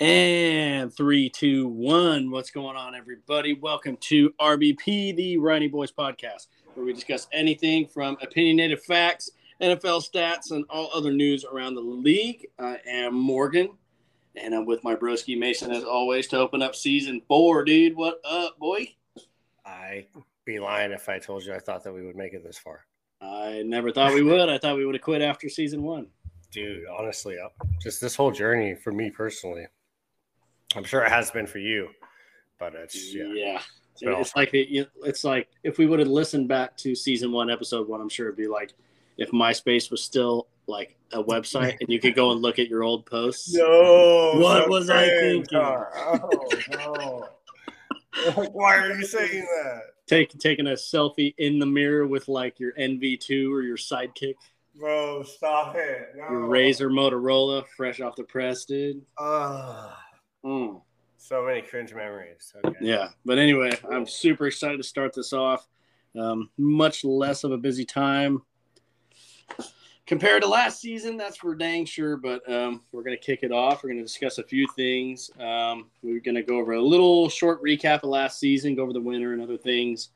And three, two, one. What's going on, everybody? Welcome to RBP, the Riney Boys podcast, where we discuss anything from opinionated facts, NFL stats, and all other news around the league. I am Morgan, and I'm with my broski Mason as always to open up season four, dude. What up, boy? I'd be lying if I told you I thought that we would make it this far. I never thought we would. I thought we would have quit after season one. Dude, honestly, uh, just this whole journey for me personally, I'm sure it has been for you, but it's yeah. Yeah. It's It's like it, it's like if we would have listened back to season one, episode one, I'm sure it'd be like if MySpace was still like a website and you could go and look at your old posts. No. What was I thinking? Uh, oh no. Why are you saying that? Take taking a selfie in the mirror with like your enV2 or your Sidekick, Bro, stop it. No. your Razr Motorola, fresh off the press, dude. Ugh. Mm. so many cringe memories. Okay. Yeah, but anyway, I'm super excited to start this off. Um, much less of a busy time compared to last season, that's for dang sure. But um, we're going to kick it off. We're going to discuss a few things. Um, we're going to go over a little short recap of last season, go over the winter and other things.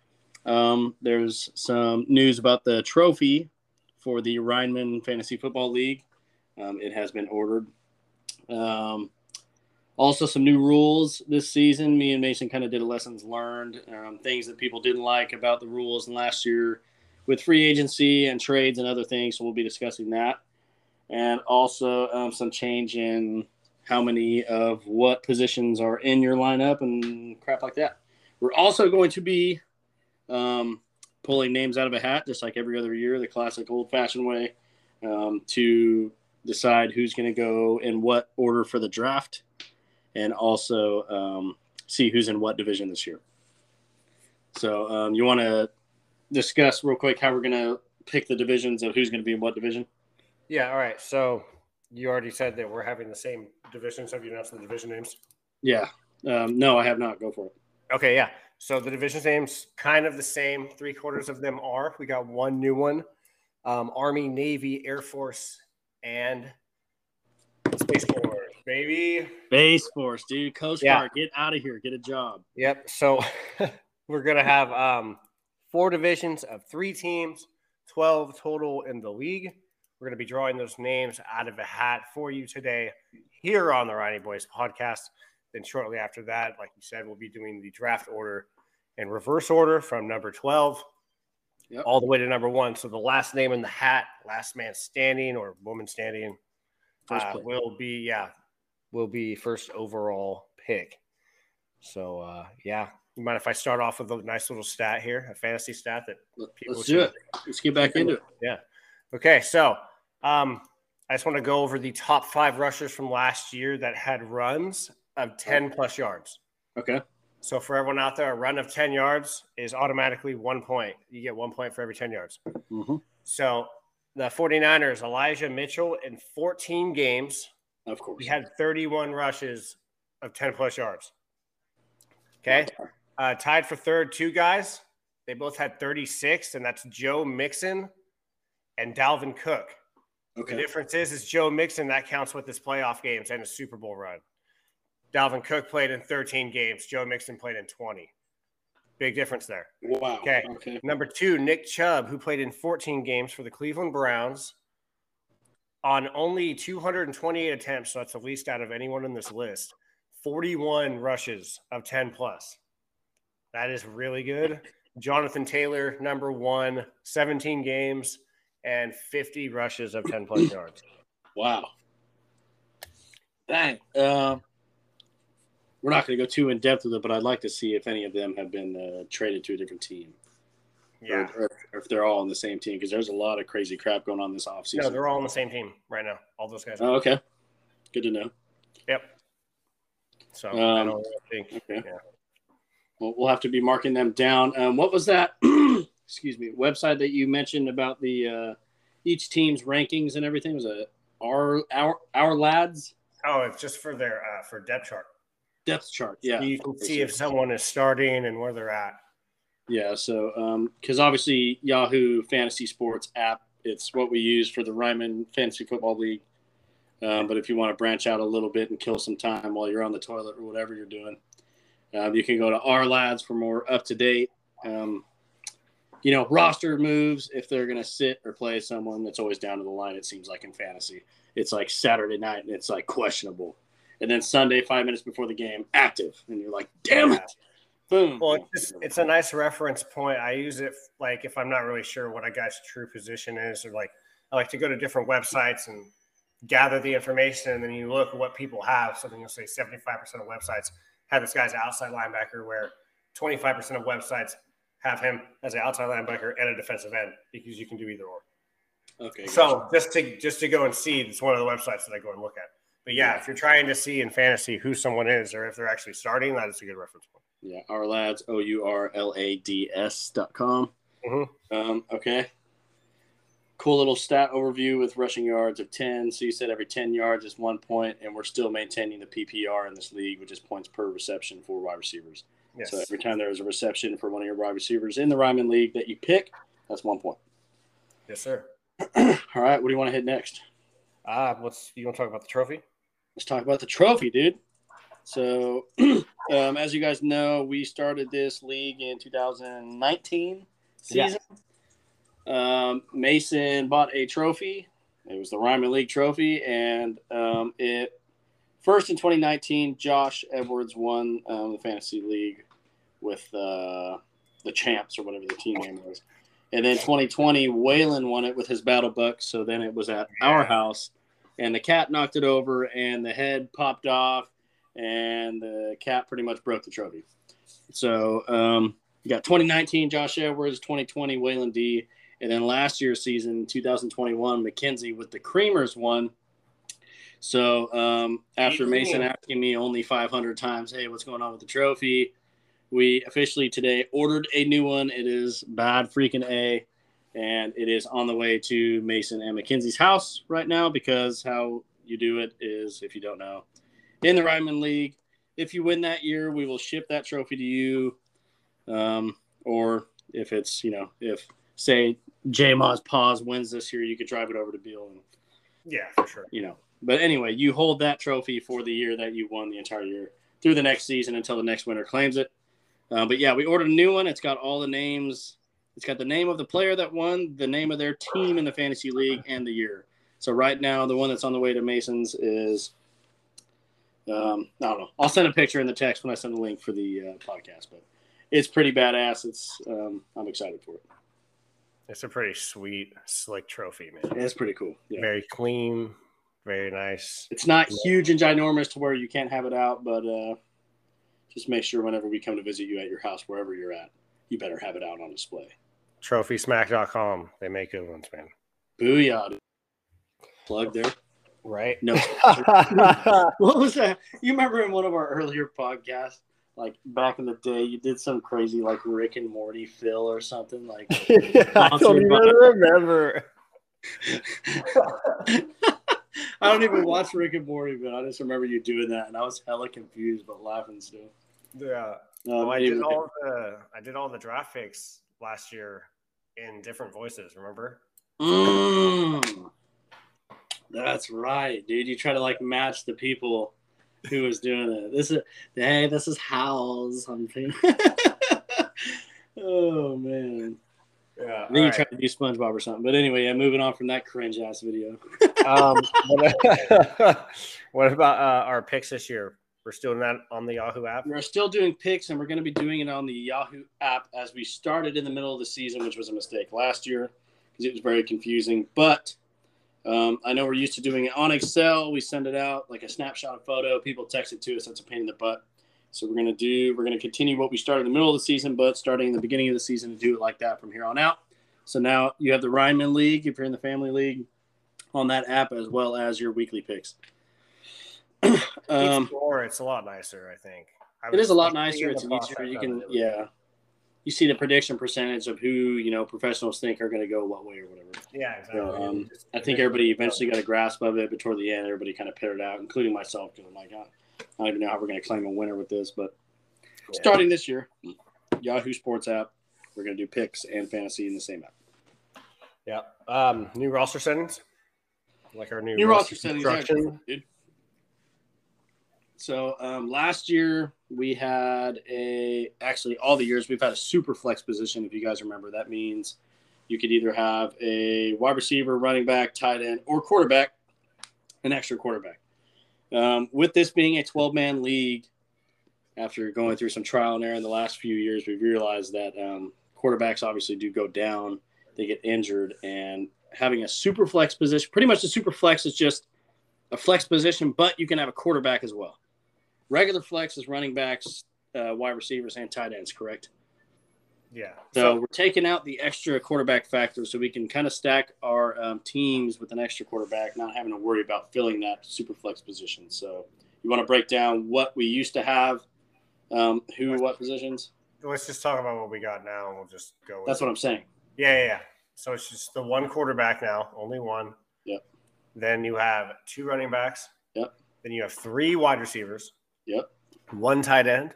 Um, there's some news about the trophy for the Ryman Fantasy Football League. Um, it has been ordered. Also, some new rules this season. Me and Mason kind of did a lessons learned, um, things that people didn't like about the rules last year with free agency and trades and other things. So we'll be discussing that, and also um, some change in how many of what positions are in your lineup and crap like that. We're also going to be um, pulling names out of a hat, just like every other year, the classic old-fashioned way, um, to decide who's going to go in what order for the draft and also um, see who's in what division this year. So, um, you want to discuss real quick how we're going to pick the divisions of who's going to be in what division? Yeah, all right. So you already said that we're having the same divisions. Have you announced the division names? Yeah. Um, no, I have not. Go for it. Okay, yeah. So the division names kind of the same. Three quarters of them are. We got one new one: um, Army, Navy, Air Force, and Space Force. Baby. Base Force, dude. Coast Yeah. Guard, get out of here. Get a job. Yep. So we're gonna have um, four divisions of three teams, twelve total in the league. We're gonna be drawing those names out of a hat for you today here on the Ronnie Boys podcast. Then shortly after that, like you said, we'll be doing the draft order in reverse order from number twelve Yep. all the way to number one. So the last name in the hat, last man standing or woman standing, uh, will be yeah, will be first overall pick. So uh, yeah, you mind if I start off with a nice little stat here, a fantasy stat that people Let's do it. Let's get back into it. yeah. Okay, so um, I just want to go over the top five rushers from last year that had runs of 10 plus yards. Okay. So for everyone out there, a run of 10 yards is automatically one point. You get one point for every 10 yards. hmm So the 49ers, Elijah Mitchell, in 14 games, Of course. he had 31 rushes of 10 plus yards. Okay. Uh, tied for third, two guys. They both had 36, and that's Joe Mixon and Dalvin Cook. The difference is, is Joe Mixon that counts with his playoff games and his Super Bowl run. Dalvin Cook played in 13 games. Joe Mixon played in 20. Big difference there. Wow. Okay. Okay. Number two, Nick Chubb, who played in 14 games for the Cleveland Browns on only 228 attempts. So that's the least out of anyone in this list. 41 rushes of 10 plus. That is really good. Jonathan Taylor, number one, 17 games and 50 rushes of 10 plus yards. Wow. Dang. Um, we're not going to go too in depth with it, but I'd like to see if any of them have been uh, traded to a different team, Yeah. or, or if they're all on the same team, because there's a lot of crazy crap going on this offseason. No, they're all on the same team right now. All those guys. Oh, okay. Good to know. Yep. So I Um, don't really think. Okay. Yeah. Well, we'll have to be marking them down. Um, what was that? excuse me. Website that you mentioned about the uh, each team's rankings and everything was a our our Ourlads Oh, it's just for their uh, for depth chart. depth chart. Yeah. you can see if someone is starting and where they're at. Yeah, so because obviously Yahoo Fantasy Sports app, it's what we use for the Ryman Fantasy Football League. Um, but if you want to branch out a little bit and kill some time while you're on the toilet or whatever you're doing, um, you can go to Ourlads for more up to date. Um, you know, roster moves if they're going to sit or play someone that's always down to the line. It seems like in fantasy, it's like Saturday night and it's like questionable, and then Sunday five minutes before the game active, and you're like, damn it, boom. Well, it's, just, it's a nice reference point. I use it like if I'm not really sure what a guy's true position is, or like I like to go to different websites and gather the information, and then you look at what people have. So then you'll say 75% of websites have this guy's outside linebacker, where 25% of websites have him as an outside linebacker and a defensive end because you can do either or. Okay. So gotcha. just to just to go and see, it's one of the websites that I go and look at. But yeah, if you're trying to see in fantasy who someone is or if they're actually starting, that is a good reference point. Yeah, Ourlads, O U R L A D S dot com. Mm-hmm. Um, okay. Cool little stat overview with rushing yards of 10. So you said every 10 yards is one point, and we're still maintaining the PPR in this league, which is points per reception for wide receivers. Yes. So every time there is a reception for one of your wide receivers in the Ryman League that you pick, that's one point. Yes, sir. All right. What do you want to hit next? Ah, uh, what's you want to talk about the trophy? Let's talk about the trophy, dude. So, um, as you guys know, we started this league in 2019 season. Yeah. Um, Mason bought a trophy. It was the Ryman League trophy, and um, it first in 2019, Josh Edwards won um, the fantasy league with uh, the champs or whatever the team name was. And then 2020, Waylon won it with his battle buck. So then it was at our house, and the cat knocked it over, and the head popped off, and the cat pretty much broke the trophy. So um, you got 2019, Josh Edwards, 2020, Waylon D, and then last year's season, 2021, Mackenzie with the Creamers won so um, after Mason asking me only 500 times, hey, what's going on with the trophy? We officially today ordered a new one. It is bad freaking A, and it is on the way to Mason and Mackenzie's house right now because how you do it is, if you don't know, in the Ryman League, if you win that year, we will ship that trophy to you. Um, or if it's, you know, if say J Moz Pause wins this year, you could drive it over to Beal and yeah, for sure. You know, but anyway, you hold that trophy for the year that you won the entire year through the next season until the next winner claims it. Uh, but yeah, we ordered a new one. It's got all the names. It's got the name of the player that won, the name of their team in the fantasy league, and the year. So right now, the one that's on the way to Masons is um, I don't know. I'll send a picture in the text when I send the link for the uh, podcast. But it's pretty badass. It's um, I'm excited for it. It's a pretty sweet, slick trophy, man. It's pretty cool. Yeah. Very clean, very nice. It's not huge and ginormous to where you can't have it out, but uh, just make sure whenever we come to visit you at your house, wherever you're at, you better have it out on display. TrophySmack.com. They make good ones, man. Booyah. Plug there. Right. No. what was that? You remember in one of our earlier podcasts, like back in the day, you did some crazy like Rick and Morty fill or something like. yeah, I don't even remember. I don't even watch Rick and Morty, but I just remember you doing that, and I was hella confused, but laughing still. Yeah. Um, I did all the I did all the draft picks last year in different voices. Remember? Mm, that's right, dude. You try to like match the people who was doing it. This is hey, this is Howls. something. oh man. Yeah. then you right. try to do SpongeBob or something. But anyway, yeah, moving on from that cringe ass video. um, what about uh, our picks this year? We're still doing that on the Yahoo app. We're still doing picks, and we're going to be doing it on the Yahoo app as we started in the middle of the season, which was a mistake last year because it was very confusing. But um, I know we're used to doing it on Excel. We send it out like a snapshot of photo. People text it to us. That's a pain in the butt. So we're going to do, we're going to continue what we started in the middle of the season, but starting in the beginning of the season to do it like that from here on out. So now you have the Ryman League if you're in the family league on that app as well as your weekly picks. um, more, it's a lot nicer, I think. I it is a lot nicer. It's easier. You can, yeah. You see the prediction percentage of who you know professionals think are going to go what way or whatever. Yeah, exactly. So, um, I think everybody eventually got a grasp of it, but toward the end, everybody kind of pitted out, including myself, because I'm like, I don't even know how we're going to claim a winner with this, but yeah. starting this year, Yahoo Sports app, we're going to do picks and fantasy in the same app. Yeah. Um, new roster settings. like our new, New roster roster settings. So um, last year we had a actually all the years we've had a super flex position. If you guys remember, that means you could either have a wide receiver, running back, tight end, or quarterback, an extra quarterback. Um, with this being a 12 man league, after going through some trial and error in the last few years, we've realized that um, quarterbacks obviously do go down, they get injured, and having a super flex position, pretty much a super flex is just a flex position, but you can have a quarterback as well. Regular flex is running backs, uh, wide receivers, and tight ends, correct? Yeah. So we're taking out the extra quarterback factor so we can kind of stack our um, teams with an extra quarterback, not having to worry about filling that super flex position. So you want to break down what we used to have, um, who, what positions? let's just talk about what we got now, and we'll just go. With That's what I'm saying. Yeah, yeah, yeah. So it's just the one quarterback now, only one. Yep. Then you have two running backs. Yep. Then you have three wide receivers. Yep. One tight end,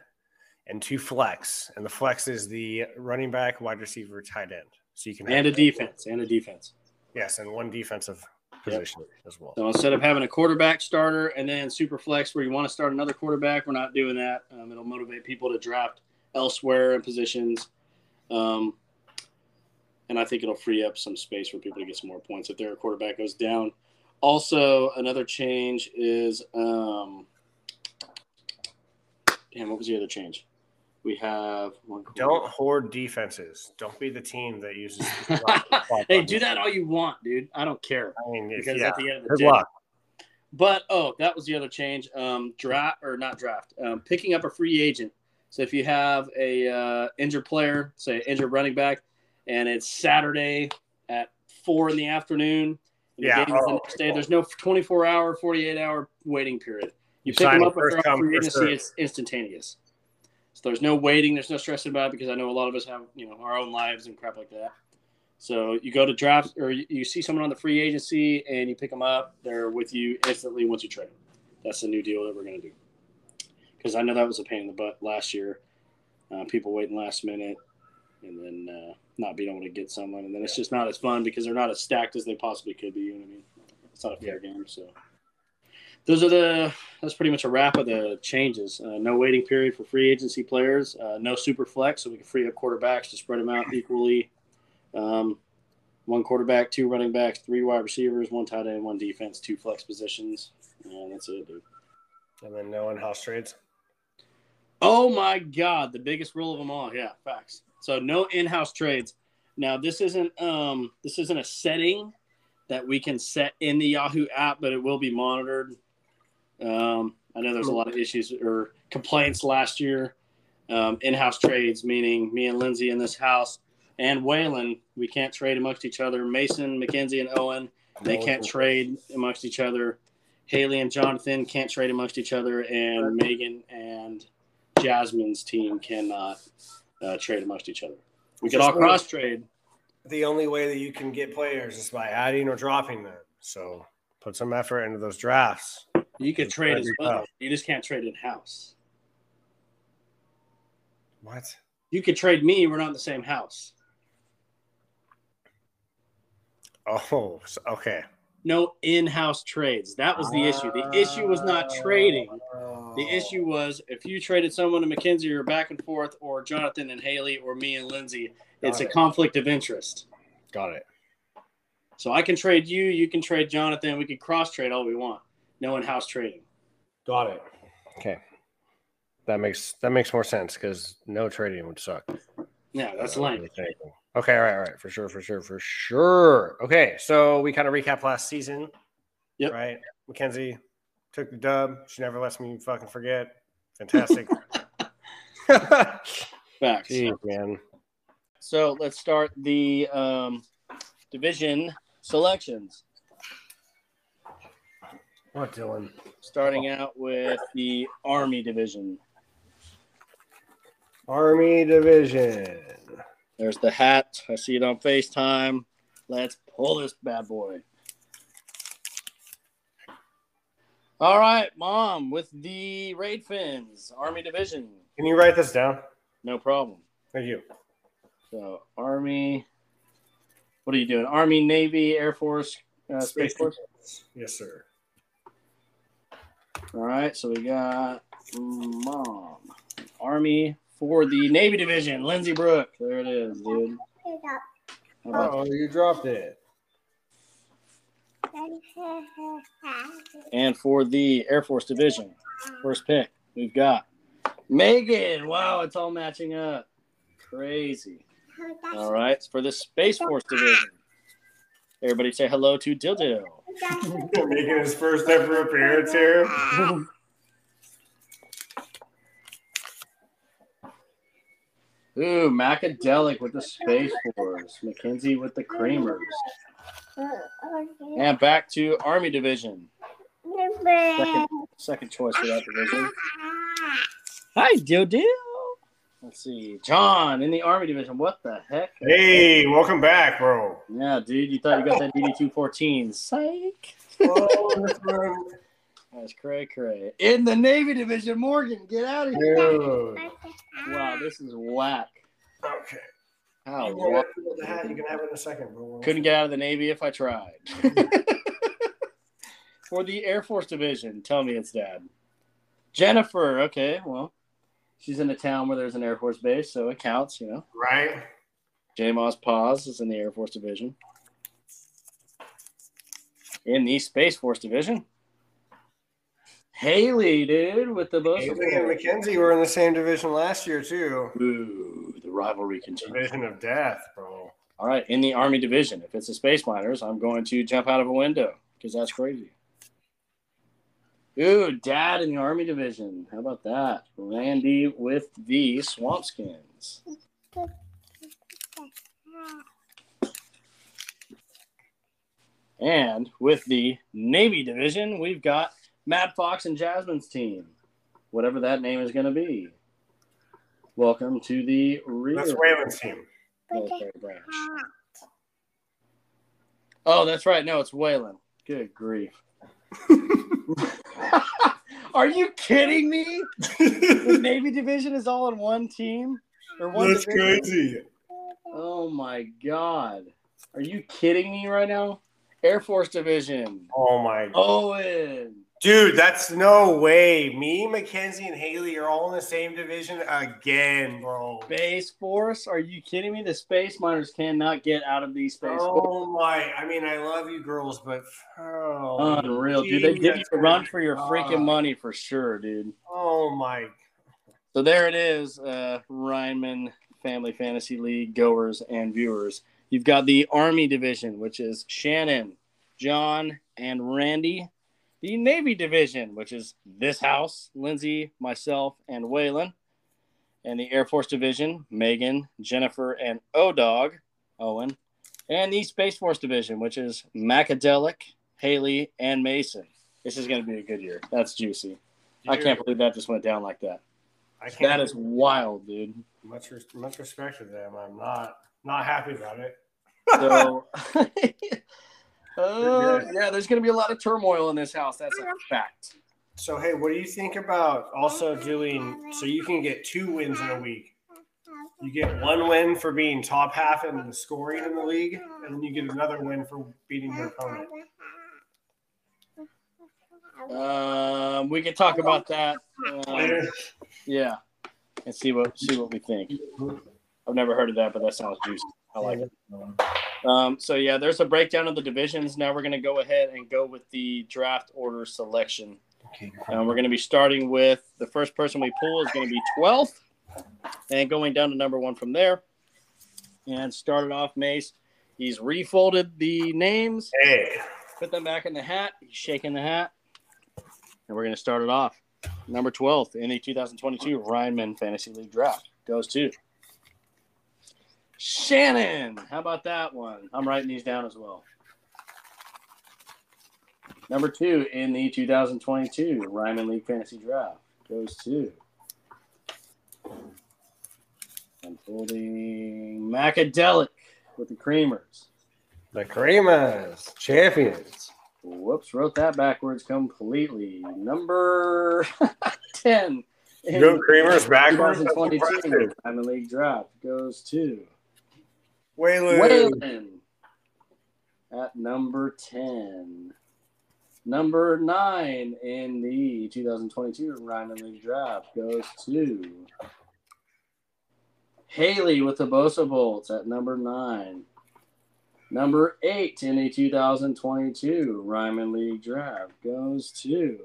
and two flex. And the flex is the running back, wide receiver, tight end. So you can And a defense, and a defense. Yes, and one defensive position as well. So instead of having a quarterback starter and then super flex where you want to start another quarterback, we're not doing that. Um, it'll motivate people to draft elsewhere in positions. Um, and I think it'll free up some space for people to get some more points if their quarterback goes down. Also, another change is um, damn, what was the other change? We have one. Don't hoard defenses. Don't be the team that uses. hey, do that all you want, dude. I don't care I mean, because yeah. at the end of the Good day, luck. But oh, that was the other change. Um, draft or not draft. Um, picking up a free agent. So if you have a uh, injured player, say injured running back, and it's Saturday at four in the afternoon, and Yeah, the game's the oh, next day. There's no 24 hour, 48 hour waiting period. You You pick them up first come, free first agency. serve. It's instantaneous. So there's no waiting. There's no stressing about it because I know a lot of us have you know our own lives and crap like that. So you go to draft or you, see someone on the free agency and you pick them up. They're with you instantly once you trade them. That's the new deal that we're going to do. Because I know that was a pain in the butt last year. Uh, people waiting last minute and then uh, not being able to get someone, and then it's just not as fun because they're not as stacked as they possibly could be. You know what I mean? It's not a fair game. So those are the. That's pretty much a wrap of the changes. Uh, no waiting period for free agency players. Uh, no super flex, so we can free up quarterbacks to spread them out equally. Um, one quarterback, two running backs, three wide receivers, one tight end, one defense, two flex positions, and that's it, dude. And then no in-house trades. Oh my God, the biggest rule of them all. Yeah, facts. So no in-house trades. Now this isn't um this isn't a setting that we can set in the Yahoo app, but it will be monitored. Um, I know there's a lot of issues or complaints last year. Um, in-house trades, meaning me and Lindsay in this house and Waylon, we can't trade amongst each other. Mason, Mackenzie, and Owen, they can't trade amongst each other. Haley and Jonathan can't trade amongst each other, and Megan and Jasmine's team cannot uh, trade amongst each other. We could all cross trade. The only way that you can get players is by adding or dropping them. So put some effort into those drafts. You could It's trade as well. You just can't trade in house. What? You could trade me. We're not in the same house. Oh, okay. No in-house trades. That was the issue. The issue was not trading. The Oh. issue was if you traded someone to Mackenzie or back and forth, or Jonathan and Haley, or me and Lindsay, it's a conflict of interest. Got it. So I can trade you, you can trade Jonathan. We could cross trade all we want. No in-house trading. Got it. Okay. That makes that makes more sense because no trading would suck. Yeah, that's Uh, lame. Okay, all right, all right, for sure, for sure, for sure. Okay, so we kind of recap last season. Yep. Right. Mackenzie took the dub. She never lets me fucking forget. Fantastic. Facts. Jeez, man. So let's start the um, division selections. What, Dylan? Starting out with the Army division. Army division. There's the hat. I see it on FaceTime. Let's pull this bad boy. All right, mom, with the Raid Fins, Army division. Can you write this down? No problem. Thank you. So, Army, what are you doing? Army, Navy, Air Force, uh, Space Force? Yes, sir. All right, so we got Mom, Army for the Navy Division, Lindsey Brook. There it is, dude. Oh, you dropped it. And for the Air Force Division, first pick, we've got Megan. Wow, it's all matching up. Crazy. All right, for the Space Force Division, everybody say hello to Dildo. Making his first ever appearance here. Ooh, Macadelic with the Space Force, Mackenzie with the Creamers. And back to Army Division. Second, second choice for that division. Hi, Dildo. Let's see. John in the Army Division. What the heck? Hey, welcome back, bro. Yeah, dude, you thought you got that DD214. Psych. Oh. That's cray cray. In the Navy Division, Morgan, get out of here. Dude. Wow, this is whack. Okay. How You whack. can have the hat. You can have it in a second, bro. Couldn't get out of the Navy if I tried. For the Air Force Division, tell me it's dad. Jennifer, okay, well, she's in a town where there's an Air Force base, so it counts, you know. Right? J Moss Paz is in the Air Force Division. In the Space Force Division, Haley, dude, with the most. Haley and McKenzie were in the same division last year, too. Ooh, the rivalry continues. Division of death, bro. All right, in the Army Division, if it's the Space Miners, I'm going to jump out of a window because that's crazy. Ooh, Dad in the Army Division. How about that? Randy with the Swampskins. And with the Navy Division, we've got Mad Fox and Jasmine's team, whatever that name is going to be. Welcome to the rear That's Waylon's team. military branch. Oh, that's right. No, it's Waylon. Good grief. Are you kidding me? The Navy Division is all in one team or one That's division? crazy. Oh my god. Are you kidding me right now? Air Force Division. Oh my god. Owen. Dude, that's no way. Me, Mackenzie, and Haley are all in the same division again, bro. Space Force? Are you kidding me? The Space Miners cannot get out of these Space Force. Oh my! I mean, I love you, girls, but oh, Unreal, dude. They give you a run for your freaking God. money for sure, dude. Oh my! So there it is, uh, Ryman Family Fantasy League goers and viewers. You've got the Army Division, which is Shannon, John, and Randy. The Navy Division, which is this house, Lindsay, myself, and Waylon. And the Air Force Division, Megan, Jennifer, and O Dog, Owen. And the Space Force Division, which is Macadelic, Haley, and Mason. This is going to be a good year. That's juicy. I can't believe that just went down like that. I can't. That is wild, dude. much res- much respect to them. I'm not not happy about it. So, uh, yeah, there's going to be a lot of turmoil in this house. That's a fact. So hey, what do you think about also doing so you can get two wins in a week? You get one win for being top half in the scoring in the league, and then you get another win for beating your opponent. Um, we can talk about that. Um, yeah, and see what see what we think. I've never heard of that, but that sounds juicy. I like it. Um, so yeah, there's a breakdown of the divisions. Now we're going to go ahead and go with the draft order selection. And we're going to be starting with the first person we pull is going to be 12th and going down to number one from there. And started off Mace. He's refolded the names, Hey, put them back in the hat. He's shaking the hat. And we're going to start it off. Number 12th in the 2022 Ryman Fantasy League Draft goes to Shannon. How about that one? I'm writing these down as well. Number two in the 2022 Ryman League Fantasy Draft goes to unfolding Macadelic with the Creamers. the Creamers champions. Whoops, wrote that backwards completely. Number 10 in Go Creamers backwards. That's 2022 impressive. Ryman League Draft goes to Waylon. Waylon. at number 10. Number nine in the 2022 Ryman League draft goes to Haley with the Bosa Bolts at number nine. Number eight in the 2022 Ryman League draft goes to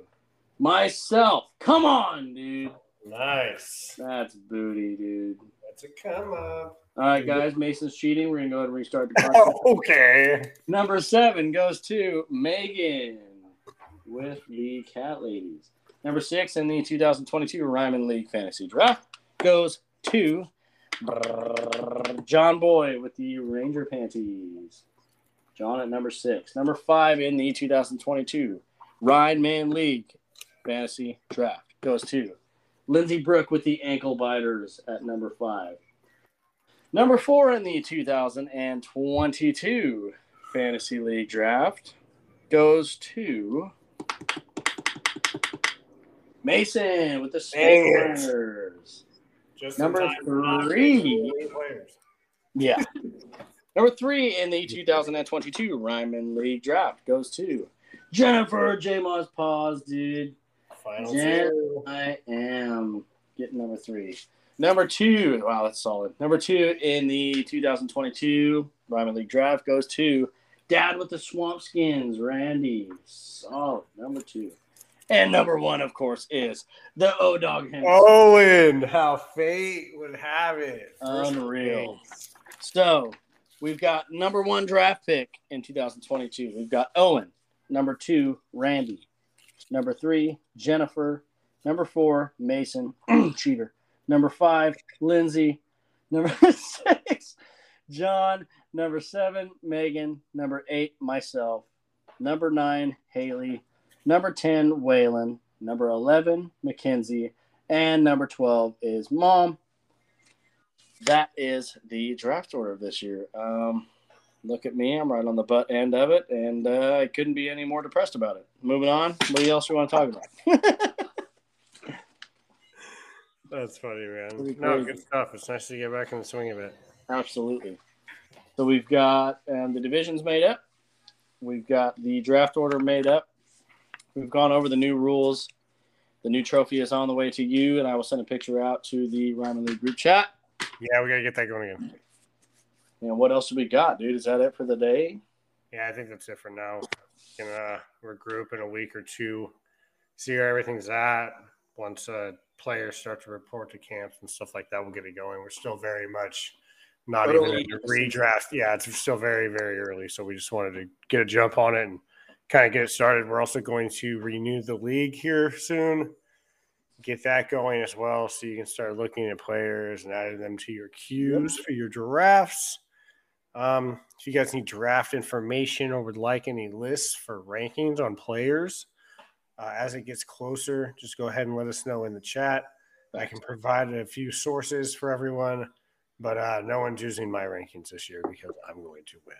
myself. Come on, dude. Nice. That's booty, dude. That's a come up. All right, guys. Mason's cheating. We're gonna go ahead and restart the oh, podcast. okay. Number seven goes to Megan with the Cat Ladies. Number six in the 2022 Ryman League Fantasy Draft goes to John Boy with the Ranger Panties. John at number six. Number five in the 2022 Ryman League Fantasy Draft goes to Lindsey Brook with the Ankle Biters at number five. Number four in the 2022 Fantasy League Draft goes to Mason with the Dang it. Spares. Just Number in time. Not three. Yeah. Number three in the 2022 Ryman League Draft goes to Jennifer J. Moss Paws, dude. Final Jen- two. I am getting number three. Number two, wow, that's solid. Number two in the 2022 Ryman League Draft goes to Dad with the Swamp Skins, Randy. Solid. Number two. And number one, of course, is the O Dog Henry. Owen, how fate would have it. Unreal. So we've got number one draft pick in 2022. We've got Owen. Number two, Randy. Number three, Jennifer. Number four, Mason. Cheater. Number five, Lindsay. Number six, John. Number seven, Megan. Number eight, myself. Number nine, Haley. Number 10, Waylon. Number 11, Mackenzie. And number 12 is Mom that is the draft order of this year. Um, look at me, I'm right on the butt end of it, and uh, I couldn't be any more depressed about it. Moving on, what else do you want to talk about? That's funny, man. No, good stuff. It's nice to get back in the swing of it. Absolutely. So we've got um, the divisions made up. We've got the draft order made up. We've gone over the new rules. The new trophy is on the way to you, and I will send a picture out to the Ryman League group chat. Yeah, we gotta get that going again. And what else do we got, dude? Is that it for the day? Yeah, I think that's it for now. We can uh, regroup in a week or two, see where everything's at. Once uh, players start to report to camps and stuff like that, we'll get it going. We're still very much not even in the redraft. Yeah, it's still very, very early. So we just wanted to get a jump on it and kind of get it started. We're also going to renew the league here soon. Get that going as well, so you can start looking at players and adding them to your queues for your drafts. Um, if you guys need draft information or would like any lists for rankings on players, uh, as it gets closer, just go ahead and let us know in the chat. I can provide a few sources for everyone, but uh, no one's using my rankings this year because I'm going to win.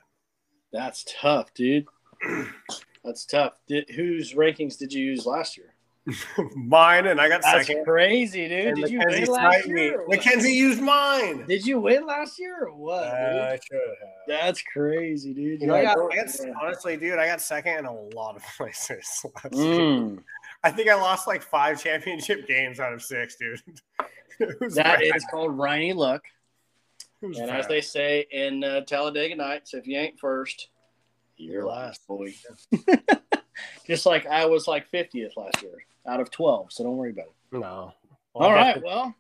That's tough, dude. That's tough. Did, whose rankings did you use last year? mine, and I got That's second. crazy, dude. And Did you win last year? Mackenzie used mine. Did you win last year or what? Uh. I should have. That's crazy, dude. You know, I got, I got, honestly, dude, I got second in a lot of places. last year. Mm, I think I lost like five championship games out of six, dude. That bad. is called Riny luck. And as they say in uh, Talladega Nights, if you ain't first, you're You're last, boy. Just like I was like 50th last year out of 12, so don't worry about it. no. All right. Well,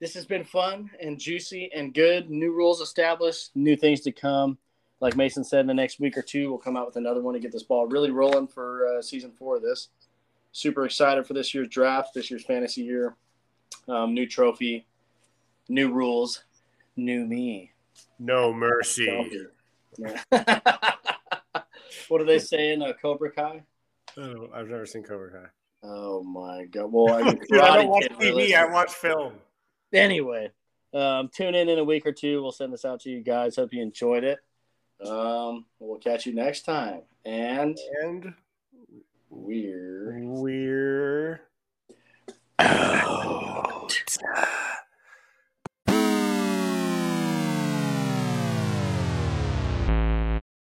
this has been fun and juicy and good. New rules established, new things to come. Like Mason said, in the next week or two, we'll come out with another one to get this ball really rolling for uh, season four of this. Super excited for this year's draft, this year's fantasy year. Um, new trophy, new rules, new me. No mercy. Yeah. what do they say in uh, Cobra Kai? Oh, I've never seen Cobra Kai. Oh my god! Well, I Dude, I don't watch TV. I watch film. anyway, um, tune in in a week or two. We'll send this out to you guys. Hope you enjoyed it. Um, we'll catch you next time. And And we're we're out.